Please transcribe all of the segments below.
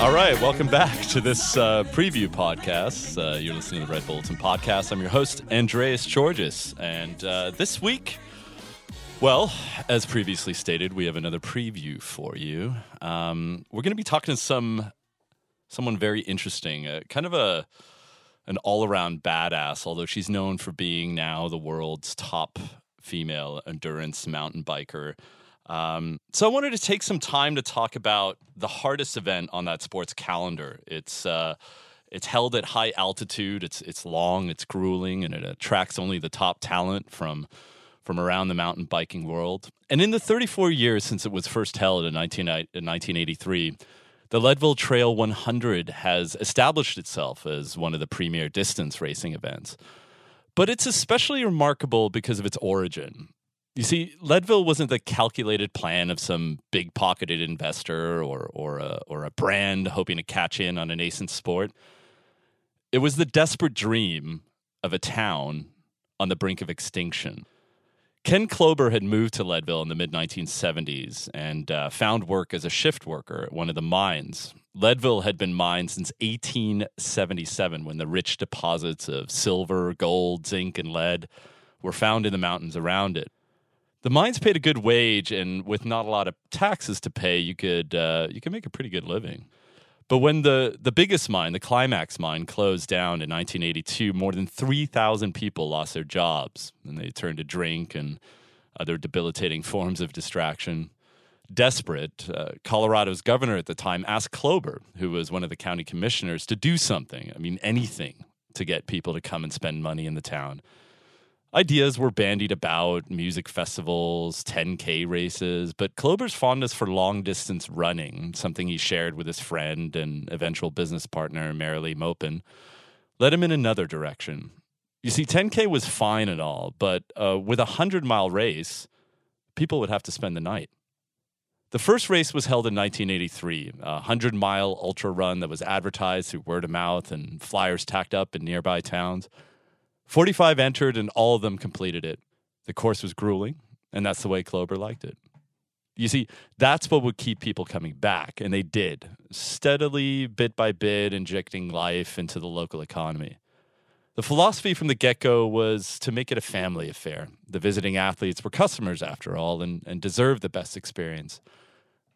All right, welcome back to this uh, preview podcast. Uh, you're listening to the Red Bulletin podcast. I'm your host, Andreas Tzortzis. And uh, this week, well, as previously stated, we have another preview for you. Um, we're going to be talking to some someone very interesting, uh, kind of a an all around badass. Although she's known for being now the world's top female endurance mountain biker. Um, so I wanted to take some time to talk about the hardest event on that sports calendar. It's uh, it's held at high altitude. It's it's long. It's grueling, and it attracts only the top talent from from around the mountain biking world. And in the 34 years since it was first held in, 19, in 1983, the Leadville Trail 100 has established itself as one of the premier distance racing events. But it's especially remarkable because of its origin. You see, Leadville wasn't the calculated plan of some big pocketed investor or, or, a, or a brand hoping to catch in on a nascent sport. It was the desperate dream of a town on the brink of extinction. Ken Chlouber had moved to Leadville in the mid 1970s and uh, found work as a shift worker at one of the mines. Leadville had been mined since 1877 when the rich deposits of silver, gold, zinc, and lead were found in the mountains around it the mines paid a good wage, and with not a lot of taxes to pay, you could uh, you could make a pretty good living. But when the the biggest mine, the Climax mine, closed down in 1982, more than 3,000 people lost their jobs, and they turned to drink and other debilitating forms of distraction. Desperate, uh, Colorado's governor at the time asked Chlouber, who was one of the county commissioners, to do something. I mean, anything to get people to come and spend money in the town ideas were bandied about music festivals 10k races but chlouber's fondness for long distance running something he shared with his friend and eventual business partner merilee maupin led him in another direction you see 10k was fine and all but uh, with a 100 mile race people would have to spend the night the first race was held in 1983, a 100 mile ultra run that was advertised through word of mouth and flyers tacked up in nearby towns. 45 entered and all of them completed it. The course was grueling, and that's the way Chlouber liked it. You see, that's what would keep people coming back, and they did, steadily, bit by bit, injecting life into the local economy. The philosophy from the get go was to make it a family affair. The visiting athletes were customers, after all, and, and deserved the best experience.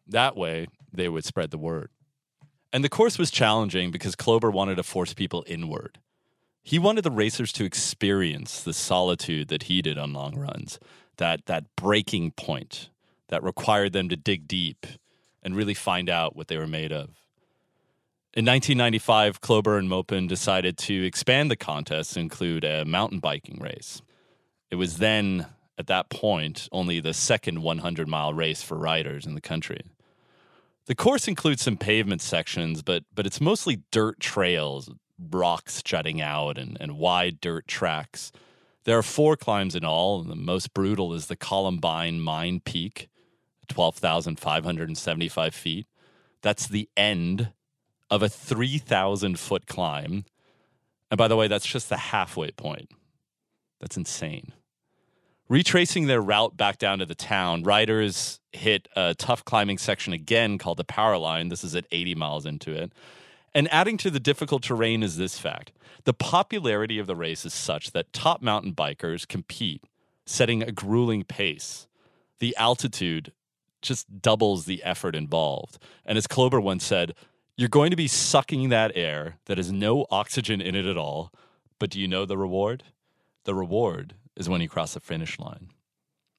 That way, they would spread the word. And the course was challenging because Chlouber wanted to force people inward. He wanted the racers to experience the solitude that he did on long runs, that that breaking point that required them to dig deep and really find out what they were made of. In 1995, Chlouber and Maupin decided to expand the contest to include a mountain biking race. It was then, at that point, only the second 100 mile race for riders in the country. The course includes some pavement sections, but, but it's mostly dirt trails rocks jutting out and, and wide dirt tracks. There are four climbs in all. And the most brutal is the Columbine Mine Peak, 12,575 feet. That's the end of a 3,000 foot climb. And by the way, that's just the halfway point. That's insane. Retracing their route back down to the town, riders hit a tough climbing section again called the Power Line. This is at 80 miles into it. And adding to the difficult terrain is this fact the popularity of the race is such that top mountain bikers compete, setting a grueling pace. The altitude just doubles the effort involved. And as Chlouber once said, you're going to be sucking that air that has no oxygen in it at all. But do you know the reward? The reward is when you cross the finish line.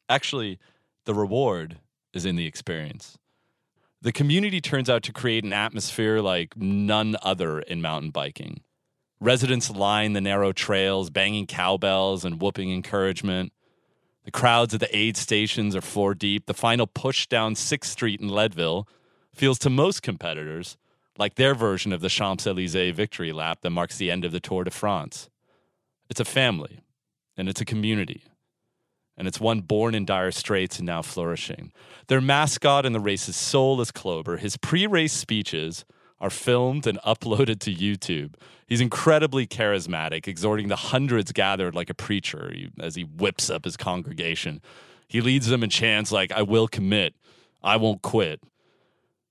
Actually, the reward is in the experience. The community turns out to create an atmosphere like none other in mountain biking. Residents line the narrow trails, banging cowbells and whooping encouragement. The crowds at the aid stations are four deep. The final push down 6th Street in Leadville feels to most competitors like their version of the Champs Elysees victory lap that marks the end of the Tour de France. It's a family, and it's a community and it's one born in dire straits and now flourishing. Their mascot in the race's soul is Chlouber. His pre race speeches are filmed and uploaded to YouTube. He's incredibly charismatic, exhorting the hundreds gathered like a preacher as he whips up his congregation. He leads them in chants like, I will commit, I won't quit.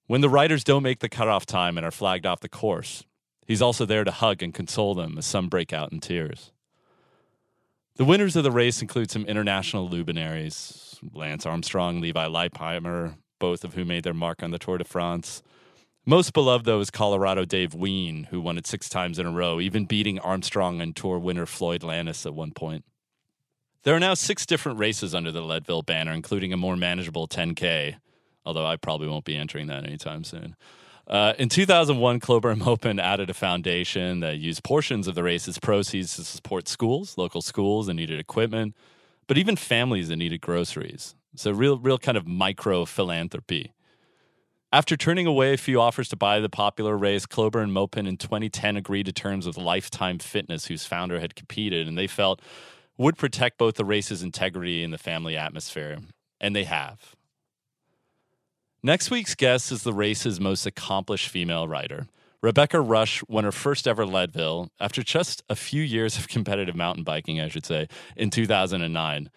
When the riders don't make the cutoff time and are flagged off the course, he's also there to hug and console them as some break out in tears. The winners of the race include some international luminaries Lance Armstrong, Levi Leipheimer, both of whom made their mark on the Tour de France. Most beloved, though, is Colorado Dave Wiens, who won it six times in a row, even beating Armstrong and Tour winner Floyd Landis at one point. There are now six different races under the Leadville banner, including a more manageable 10K, although I probably won't be entering that anytime soon. Uh, in 2001, Cloburn Maupin added a foundation that used portions of the race's proceeds to support schools, local schools that needed equipment, but even families that needed groceries. So, real, real kind of micro philanthropy. After turning away a few offers to buy the popular race, Cloburn and Maupin in 2010 agreed to terms with Lifetime Fitness, whose founder had competed, and they felt would protect both the race's integrity and the family atmosphere. And they have. Next week's guest is the race's most accomplished female rider. Rebecca Rusch won her first ever Leadville after just a few years of competitive mountain biking, I should say, in 2009.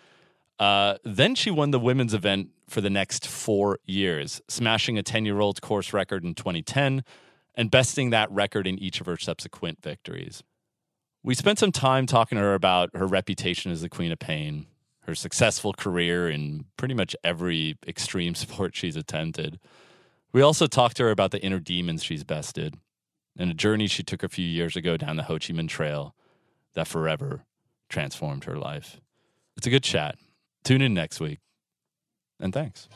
Uh, then she won the women's event for the next four years, smashing a 10 year old course record in 2010 and besting that record in each of her subsequent victories. We spent some time talking to her about her reputation as the Queen of Pain, her successful career in pretty much every extreme sport she's attempted. We also talked to her about the inner demons she's bested and a journey she took a few years ago down the Ho Chi Minh Trail that forever transformed her life. It's a good chat. Tune in next week, and thanks.